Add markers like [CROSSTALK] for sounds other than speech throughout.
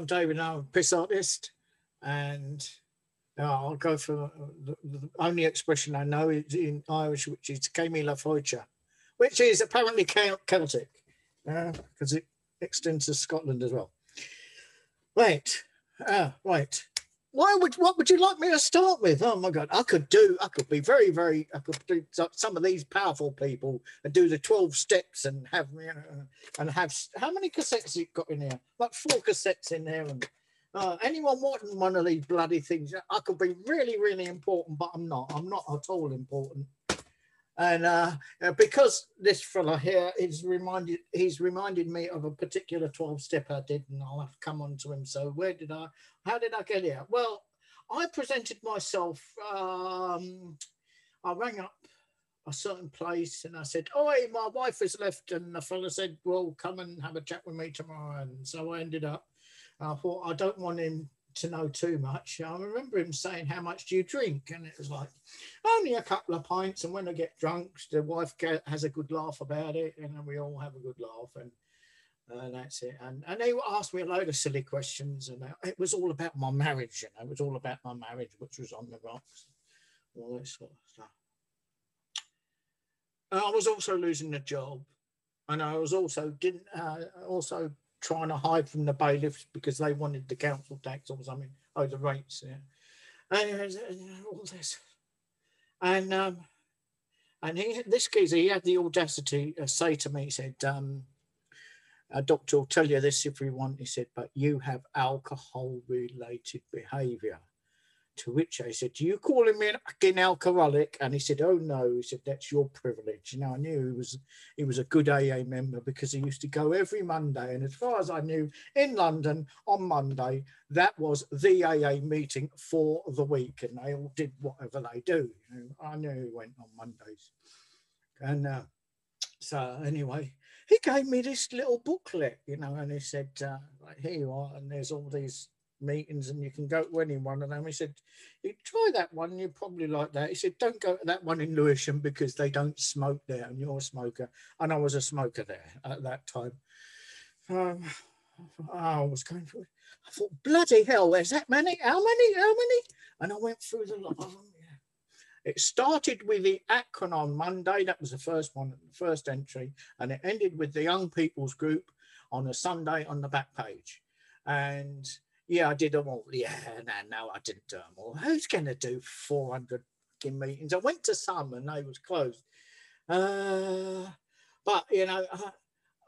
I'm David. I'm a piss artist, and uh, I'll go for the, the only expression I know is in Irish, which is Céad míle fáilte, which is apparently Celtic, because uh, it extends to Scotland as well. Right, uh, right. Why would what would you like me to start with? Oh my god, I could do, I could be very, very, I could do some of these powerful people and do the twelve steps and have know, and have how many cassettes you got in here? Like four cassettes in there and uh, anyone wanting one of these bloody things, I could be really, really important, but I'm not. I'm not at all important. And uh, uh because this fella here is reminded, he's reminded me of a particular 12 step I did, and I'll have come on to him. So, where did I, how did I get here? Well, I presented myself, um, I rang up a certain place and I said, Oh, my wife has left. And the fella said, Well, come and have a chat with me tomorrow. And so I ended up I thought, I don't want him to know too much. I remember him saying, How much do you drink? And it was like, Only a couple of pints. And when I get drunk, the wife has a good laugh about it. And then we all have a good laugh. And uh, that's it. And, and they asked me a load of silly questions. And it was all about my marriage. You know, it was all about my marriage, which was on the rocks. All this sort of stuff. I was also losing a job. And I was also didn't uh, also trying to hide from the bailiffs because they wanted the council tax or something, oh, the rates. Yeah. And uh, all this. And um, and he, this geezer, he had the audacity to say to me, he said, um, a doctor will tell you this if you want. He said, but you have alcohol related behavior. To which I said, Do you call him an alcoholic? And he said, Oh no. He said, That's your privilege. You know, I knew he was he was a good AA member because he used to go every Monday. And as far as I knew, in London on Monday, that was the AA meeting for the week. And they all did whatever they do. You know, I knew he went on Mondays. And uh, so anyway, he gave me this little booklet, you know, and he said, uh, here you are, and there's all these meetings and you can go to any one of them. He said, you try that one, you probably like that. He said, don't go to that one in Lewisham because they don't smoke there and you're a smoker. And I was a smoker there at that time. Um, I was going through it. I thought, bloody hell, there's that many? How many? How many? And I went through the lot of them. It started with the Akron on Monday. That was the first one, the first entry. And it ended with the young people's group on a Sunday on the back page. And yeah, I did them all. Yeah, no, no, I didn't do them all. Who's going to do 400 meetings? I went to some and they was closed. Uh, but, you know, uh,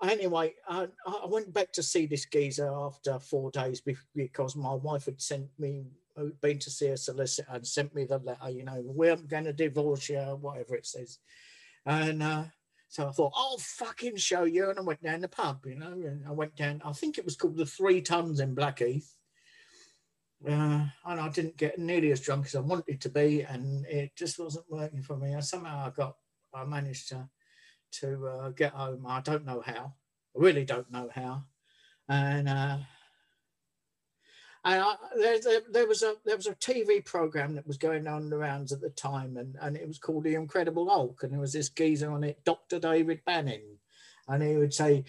anyway, I, I, went back to see this geezer after four days because my wife had sent me, uh, been to see a solicitor and sent me the letter, you know, we're going to divorce you, whatever it says. And uh, so I thought, I'll fucking show you. And I went down the pub, you know, and I went down, I think it was called the Three Tuns in Blackheath uh, and I didn't get nearly as drunk as I wanted to be, and it just wasn't working for me. And somehow I got, I managed to to uh, get home. I don't know how. I really don't know how. And uh, and I, there, there, there, was a there was a TV program that was going on the rounds at the time, and, and it was called The Incredible Hulk, and there was this geezer on it, Dr. David Banner, and he would say,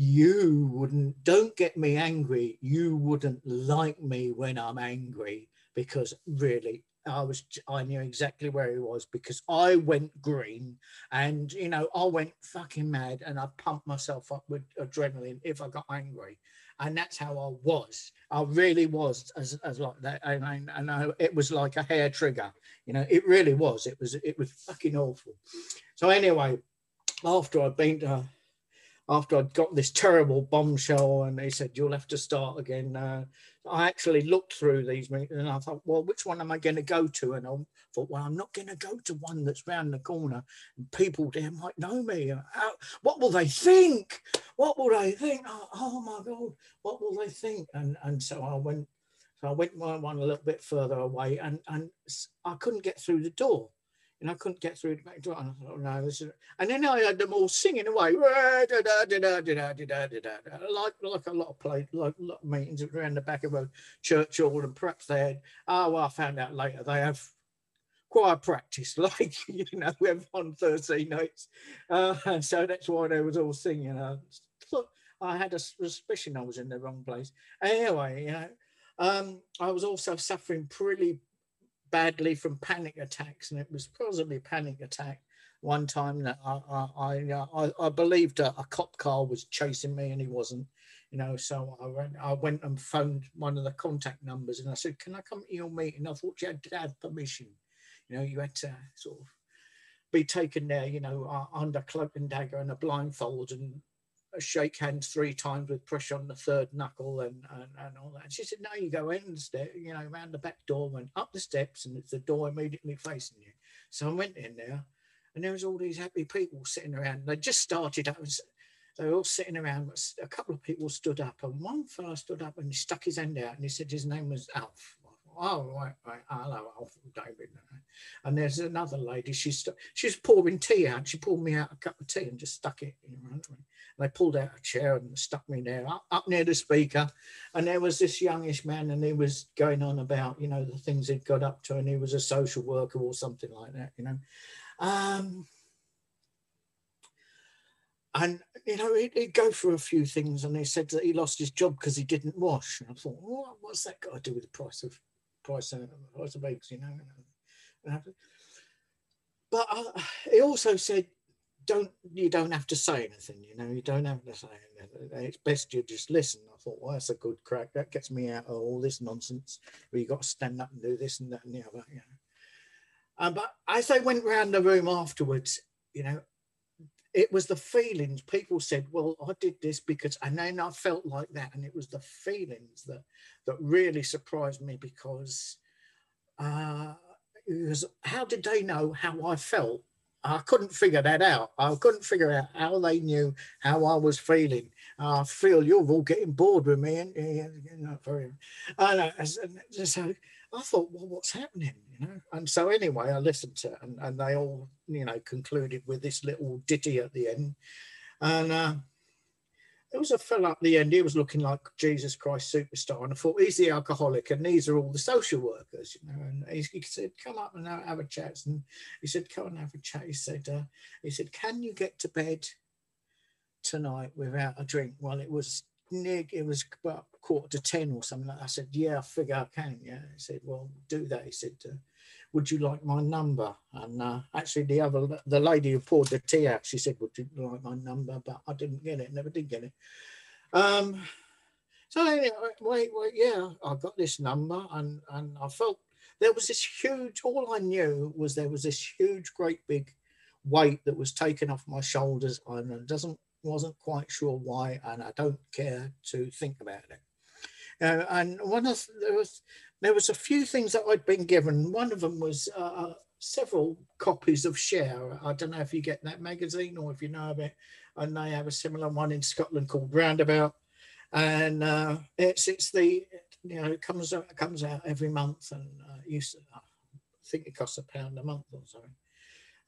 you wouldn't don't get me angry you wouldn't like me when i'm angry because really i was i knew exactly where he was because i went green and you know i went fucking mad and i pumped myself up with adrenaline if i got angry. And that's how i was. I really was as, as like that. I mean and I, it was like a hair trigger you know it really was. It was it was fucking awful. So anyway after i'd been to after I'd got this terrible bombshell and they said, you'll have to start again. Uh, I actually looked through these meetings, and I thought, well, which one am I going to go to? And I thought, well, I'm not going to go to one that's round the corner. And people there might know me. How, what will they think? What will they think? Oh, oh, my God, what will they think? And, and so I went, so I went one, one a little bit further away and, and I couldn't get through the door and I couldn't get through the back door. And I thought, oh, no, this is... And then I had them all singing away, like like a lot of play, like lot of meetings around the back of a church hall, and perhaps they had. Oh, well, I found out later they have choir practice, [LAUGHS] like you know, on Thursday nights, uh, so that's why they was all singing. Uh, I had a suspicion I was in the wrong place. Anyway, you know, um, I was also suffering pretty badly from panic attacks, and it was possibly panic attack one time that I I, I, I, I believed a, a, cop car was chasing me and he wasn't, you know. So I went I went and phoned one of the contact numbers and I said, "Can I come to your meeting?" I thought you had to have permission, you know. You had to sort of be taken there, you know, uh, under cloak and dagger and a blindfold and shake hands three times with pressure on the third knuckle and, and, and all that. And she said, no, you go in the step, you know, around the back door, went up the steps and it's the door immediately facing you. So I went in there and there was all these happy people sitting around. They just started, was, they were all sitting around, a couple of people stood up and one fellow stood up and he stuck his hand out and he said his name was Alf. Oh, right, right. Hello, Alf, David. And there's another lady, she's, she's pouring tea out. She pulled me out a cup of tea and just stuck it in front of me. They pulled out a chair and stuck me there up, up near the speaker. And there was this youngish man, and he was going on about, you know, the things he'd got up to, and he was a social worker or something like that, you know. Um, and you know he'd, he'd, go through a few things and he said that he lost his job because he didn't wash and i thought well, what's that got to do with the price of price of, price of eggs you know but uh, he also said don't you don't have to say anything you know you don't have to say anything. It's best you just listen. I thought well that's a good crack. That gets me out of all this nonsense. Where you got to stand up and do this and that and the other you know. Um, but as they went round the room afterwards you know it was the feelings. People said well i did this because and then i felt like that and it was the feelings that that really surprised me because uh it was how did they know how i felt I couldn't figure that out. I couldn't figure out how they knew how I was feeling. I feel you're all getting bored with me, and you're not very. And so I thought, well, what's happening? You know. And so anyway, I listened to it, and, and they all, you know, concluded with this little ditty at the end, and. Uh, there was a fella at the end, he was looking like Jesus Christ superstar. And I thought, he's the alcoholic, and these are all the social workers, you know. And he, he said, Come up and have a chat. And he said, Come and have a chat. He said, uh, he said, Can you get to bed tonight without a drink? Well, it was near, it was about quarter to 10 or something like that. I said, Yeah, I figure I can. Yeah. He said, Well, do that. He said, uh, would you like my number? And uh, actually, the other, the lady who poured the tea out, she said, would you like my number? But I didn't get it, never did get it. Um, so anyway, wait, wait, yeah, I got this number and, and I felt there was this huge, all I knew was there was this huge, great big weight that was taken off my shoulders and I doesn't, wasn't quite sure why, and I don't care to think about it. Uh, and one of there was there was a few things that I'd been given. One of them was uh, uh, several copies of Share. I don't know if you get that magazine or if you know of it. And they have a similar one in Scotland called Roundabout. And uh, it's it's the you know it comes out it comes out every month and uh, used to, I think it costs a pound a month or something.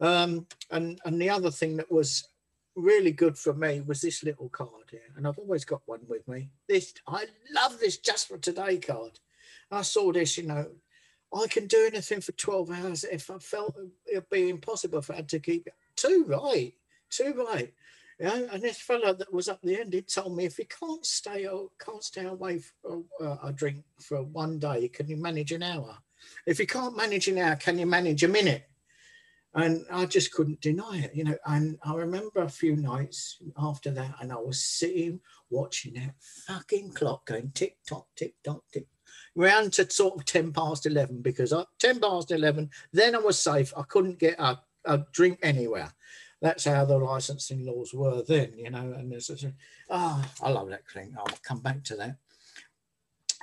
Um, and and the other thing that was really good for me was this little card here, and I've always got one with me. This I love this just for today card. I saw this, you know, I can do anything for 12 hours if I felt it'd be impossible if I had to keep it. Too right, too right. You know, and this fellow that was up the end, he told me if you can't stay or can't stay away for uh, a drink for one day, can you manage an hour? If you can't manage an hour, can you manage a minute? And I just couldn't deny it, you know. And I remember a few nights after that, and I was sitting watching that fucking clock going tick tock, tick tock, tick round to sort of 10 past 11 because I, 10 past 11, then I was safe. I couldn't get a, a drink anywhere. That's how the licensing laws were then, you know. And there's, ah, oh, I love that thing. I'll come back to that.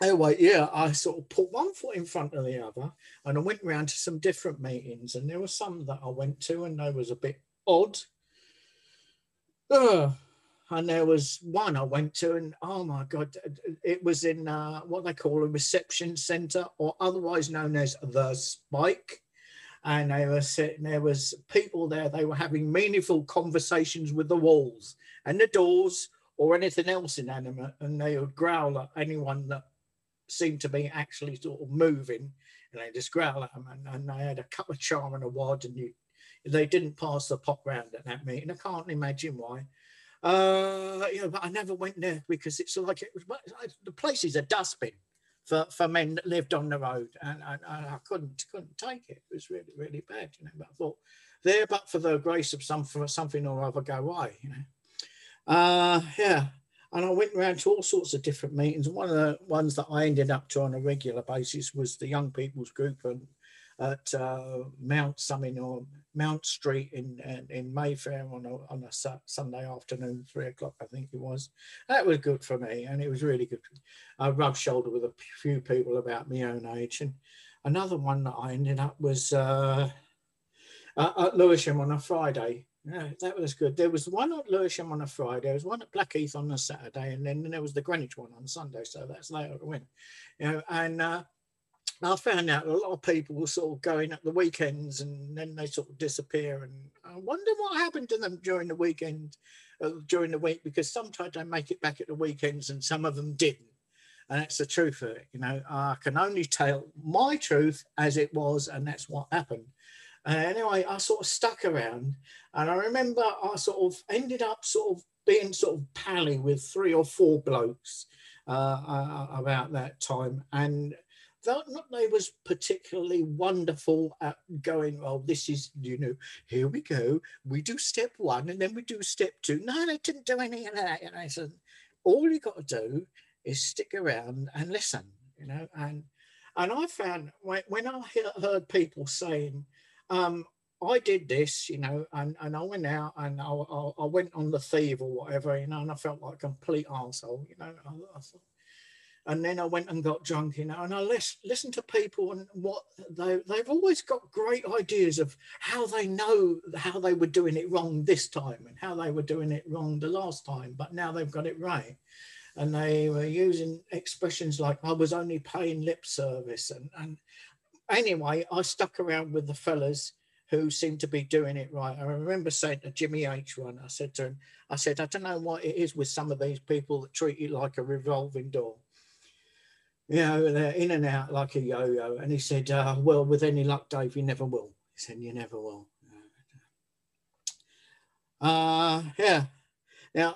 Anyway, yeah, I sort of put one foot in front of the other and I went round to some different meetings. And there were some that I went to and they was a bit odd. Uh, and there was one I went to, and oh my god, it was in uh, what they call a reception centre, or otherwise known as the Spike. And they were sitting, there was people there. They were having meaningful conversations with the walls and the doors, or anything else inanimate, and they would growl at anyone that seemed to be actually sort of moving, and they just growl at them. And, and they had a cup of charm and a wad, and you, they didn't pass the pot round at that meeting. I can't imagine why Uh, you know, but I never went there because it's like it was the place is a dustbin for, for men that lived on the road, and, I couldn't couldn't take it. It was really really bad, you know. But I thought there, but for the grace of some for something or other, go away, you know. Uh, yeah, and I went around to all sorts of different meetings. One of the ones that I ended up to on a regular basis was the young people's group and at uh, Mount something or Mount Street in in Mayfair on a, on a Sunday afternoon, three o'clock, I think it was. That was good for me, and it was really good. I rubbed shoulder with a few people about my own age, and another one that I ended up was uh, at Lewisham on a Friday. Yeah, that was good. There was one at Lewisham on a Friday. There was one at Blackheath on a Saturday, and then there was the Greenwich one on Sunday. So that's later I went, you know, and. Uh, I found out a lot of people were sort of going at the weekends and then they sort of disappear. And I wonder what happened to them during the weekend, uh, during the week, because sometimes they make it back at the weekends and some of them didn't. And that's the truth of it. You know, I can only tell my truth as it was, and that's what happened. Uh, anyway, I sort of stuck around, and I remember I sort of ended up sort of being sort of pally with three or four blokes uh, uh about that time. And not, not they was particularly wonderful at going, oh, this is, you know, here we go. We do step one and then we do step two. No, they didn't do any of that. And I said, all you got to do is stick around and listen, you know. And and I found when, when I heard people saying, um, I did this, you know, and, and I went out and I, I, I, went on the thief or whatever, you know, and I felt like a complete asshole, you know. I, I thought, and then I went and got drunk, you know, and I listen, listen to people and what they, they've always got great ideas of how they know how they were doing it wrong this time and how they were doing it wrong the last time, but now they've got it right. And they were using expressions like, I was only paying lip service. And, and anyway, I stuck around with the fellas who seemed to be doing it right. I remember saying to Jimmy H one, I said to him, I said, I don't know what it is with some of these people that treat you like a revolving door you know, they're in and out like a yo-yo. And he said, uh, well, with any luck, Dave, you never will. He said, you never will. Uh, yeah. Now,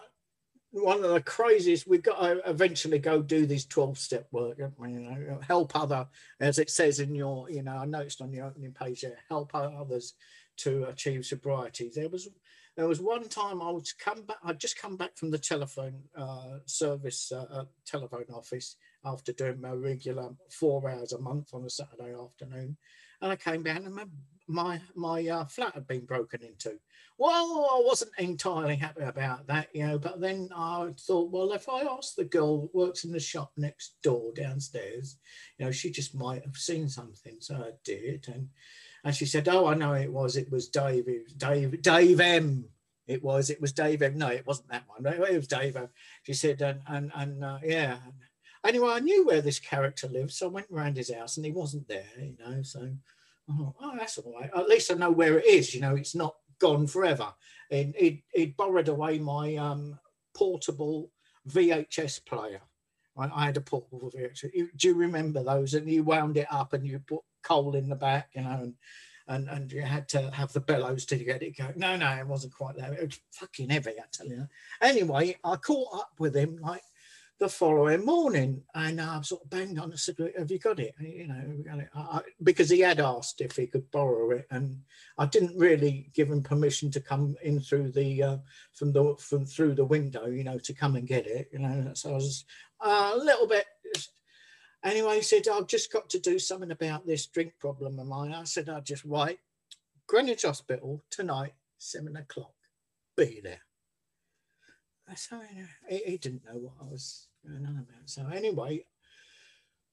one of the craziest, we've got to eventually go do this 12 step work, you know, help other, as it says in your, you know, I noticed on your opening page there, help others to achieve sobriety. There was, there was one time I was come back, I'd just come back from the telephone uh, service, uh, telephone office, after doing my regular four hours a month on a Saturday afternoon. And I came down and my my, my uh, flat had been broken into. Well, I wasn't entirely happy about that, you know, but then I thought, well, if I ask the girl that works in the shop next door downstairs, you know, she just might have seen something. So I did. And and she said, Oh, I know it was. It was Dave. Dave, Dave M. It was, it was Dave M. No, it wasn't that one. It was Dave M. She said, and and and uh, yeah. Anyway, I knew where this character lived, so I went around his house and he wasn't there, you know. So, oh, oh that's all right. At least I know where it is. You know, it's not gone forever. And he'd, he'd borrowed away my um, portable VHS player. I, I had a portable VHS. Do you remember those? And you wound it up and you put coal in the back, you know, and and, and you had to have the bellows to get it going. No, no, it wasn't quite there. It was fucking heavy, I tell you. Anyway, I caught up with him like the following morning, and I sort of banged on. I said, "Have you got it?" You know, I, because he had asked if he could borrow it, and I didn't really give him permission to come in through the uh, from the from through the window, you know, to come and get it. You know, so I was uh, a little bit. Anyway, he said, "I've just got to do something about this drink problem of mine." I said, I'll just write Greenwich Hospital tonight, seven o'clock. Be there." So he, he didn't know what I was going on about. So anyway,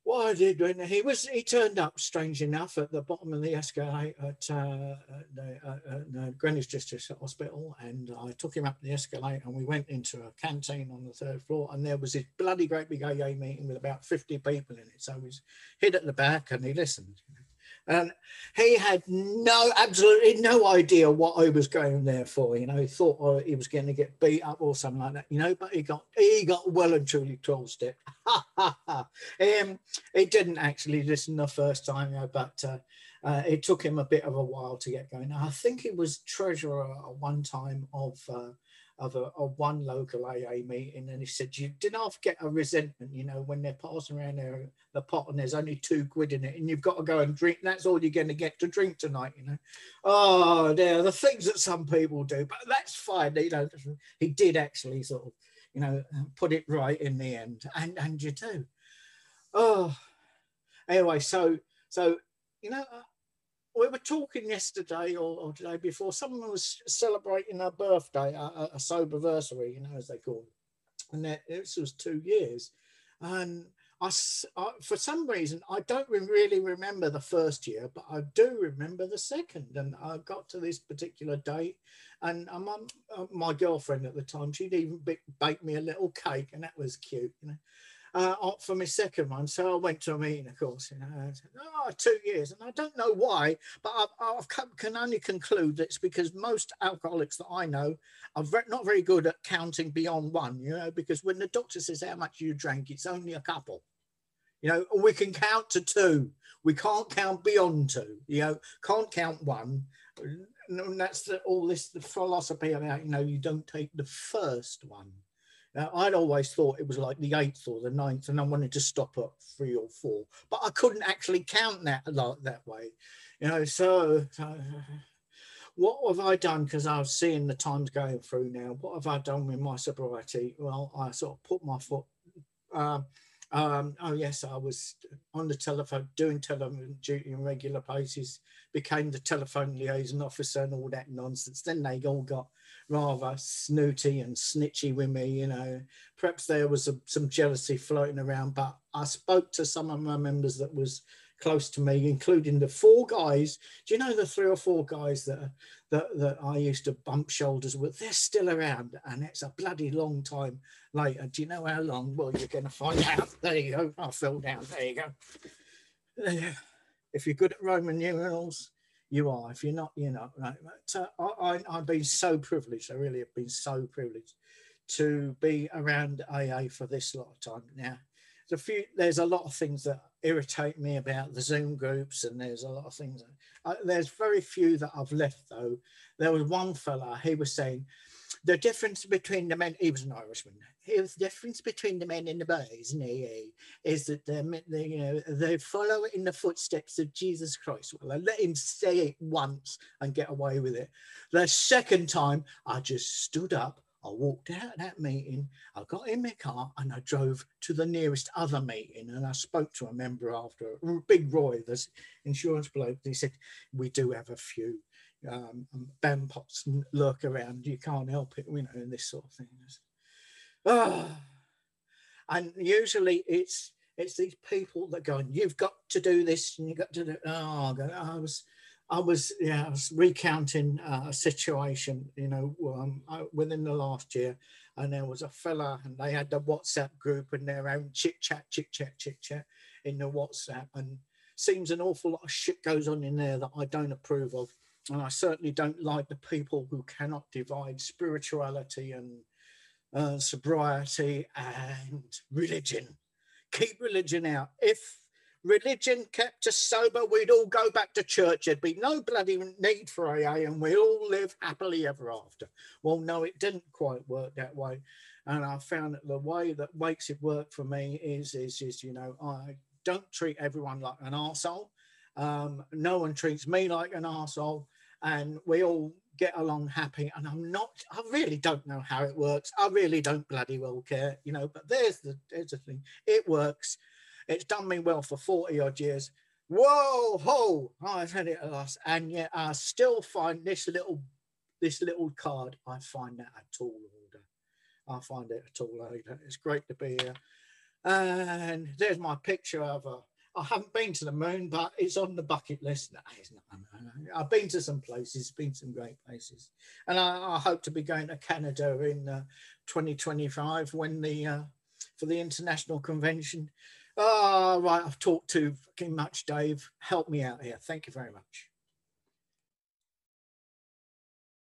what I did when he was, he turned up strange enough at the bottom of the escalator at, uh, at the, uh, at the Greenwich District Hospital, and I took him up the escalator, and we went into a canteen on the third floor, and there was this bloody great big AA meeting with about 50 people in it. So he was hid at the back, and he listened. And he had no, absolutely no idea what I was going there for. You know, he thought oh, he was going to get beat up or something like that. You know, but he got he got well and truly twelve [LAUGHS] step. um, he didn't actually listen the first time, you know, but uh, uh, it took him a bit of a while to get going. I think he was treasurer at one time of. Uh, of a one local AA meeting, and he said, "You did not get a resentment, you know, when they're passing around the pot and there's only two quid in it, and you've got to go and drink. That's all you're going to get to drink tonight, you know." Oh, there are the things that some people do, but that's fine. You know, he did actually sort of, you know, put it right in the end, and and you do. Oh, anyway, so so you know we were talking yesterday or, or today before. Someone was celebrating her birthday, a, a sober anniversary, you know, as they call it. And that, this was two years. And I, I, for some reason, I don't really remember the first year, but I do remember the second. And I got to this particular date, and uh, my, uh, my girlfriend at the time, she'd even baked me a little cake, and that was cute, you know uh, for my second one. So I went to a meeting, of course, you know, said, oh, two years. And I don't know why, but I, can only conclude that it's because most alcoholics that I know are not very good at counting beyond one, you know, because when the doctor says how much you drank, it's only a couple. You know, we can count to two. We can't count beyond two. You know, can't count one. And that's the, all this the philosophy about, you know, you don't take the first one now, I'd always thought it was like the eighth or the ninth, and I wanted to stop at three or four, but I couldn't actually count that like that way, you know. So, what have I done? Because I was seeing the times going through now. What have I done with my sobriety? Well, I sort of put my foot. Um, um, oh yes, I was on the telephone doing telephone duty on regular basis. Became the telephone liaison officer and all that nonsense. Then they all got rather snooty and snitchy with me, you know. Perhaps there was a, some jealousy floating around, but I spoke to some of my members that was close to me, including the four guys. Do you know the three or four guys that that, that I used to bump shoulders with? They're still around, and it's a bloody long time later. Do you know how long? Well, you're going to find out. There you go. I fell down. There you go. If you're good at Roman numerals, you are. If you're not, you're not. Right? But, uh, I, I've been so privileged. I really have been so privileged to be around AA for this lot of time now. There's a few. There's a lot of things that irritate me about the Zoom groups, and there's a lot of things. That, uh, there's very few that I've left though. There was one fella. He was saying the difference between the men. He was an Irishman the difference between the men and the boys in AA is that they, they, you know, they follow in the footsteps of Jesus Christ. Well, I let him say it once and get away with it. The second time, I just stood up. I walked out of that meeting. I got in my car and I drove to the nearest other meeting. And I spoke to a member after, Big Roy, the insurance bloke. He said, "We do have a few." Um, band pots lurk around. You can't help it, you know, in this sort of thing oh. and usually it's it's these people that go, you've got to do this and you've got to do. Oh, God, I was, I was, yeah, I was recounting uh, a situation, you know, um, within the last year, and there was a fella, and they had the WhatsApp group and their own chit chat, chit chat, chit chat in the WhatsApp, and seems an awful lot of shit goes on in there that I don't approve of, and I certainly don't like the people who cannot divide spirituality and uh, sobriety and religion. Keep religion out. If religion kept us sober, we'd all go back to church. There'd be no bloody need for AA and we'd all live happily ever after. Well, no, it didn't quite work that way. And I found that the way that makes it work for me is, is, is you know, I don't treat everyone like an arsehole. Um, no one treats me like an arsehole. And we all get along happy. And I'm not, I really don't know how it works. I really don't bloody well care, you know, but there's the, there's the thing. It works. It's done me well for 40 odd years. Whoa, ho, I've had it at last. And yet I still find this little, this little card, I find that a tall order. I find it a tall order. It's great to be here. And there's my picture of a I haven't been to the moon, but it's on the bucket list. No, not. I've been to some places, been some great places, and I, I hope to be going to Canada in uh, 2025 when the uh, for the international convention. Oh, right, I've talked too fucking much, Dave. Help me out here. Thank you very much.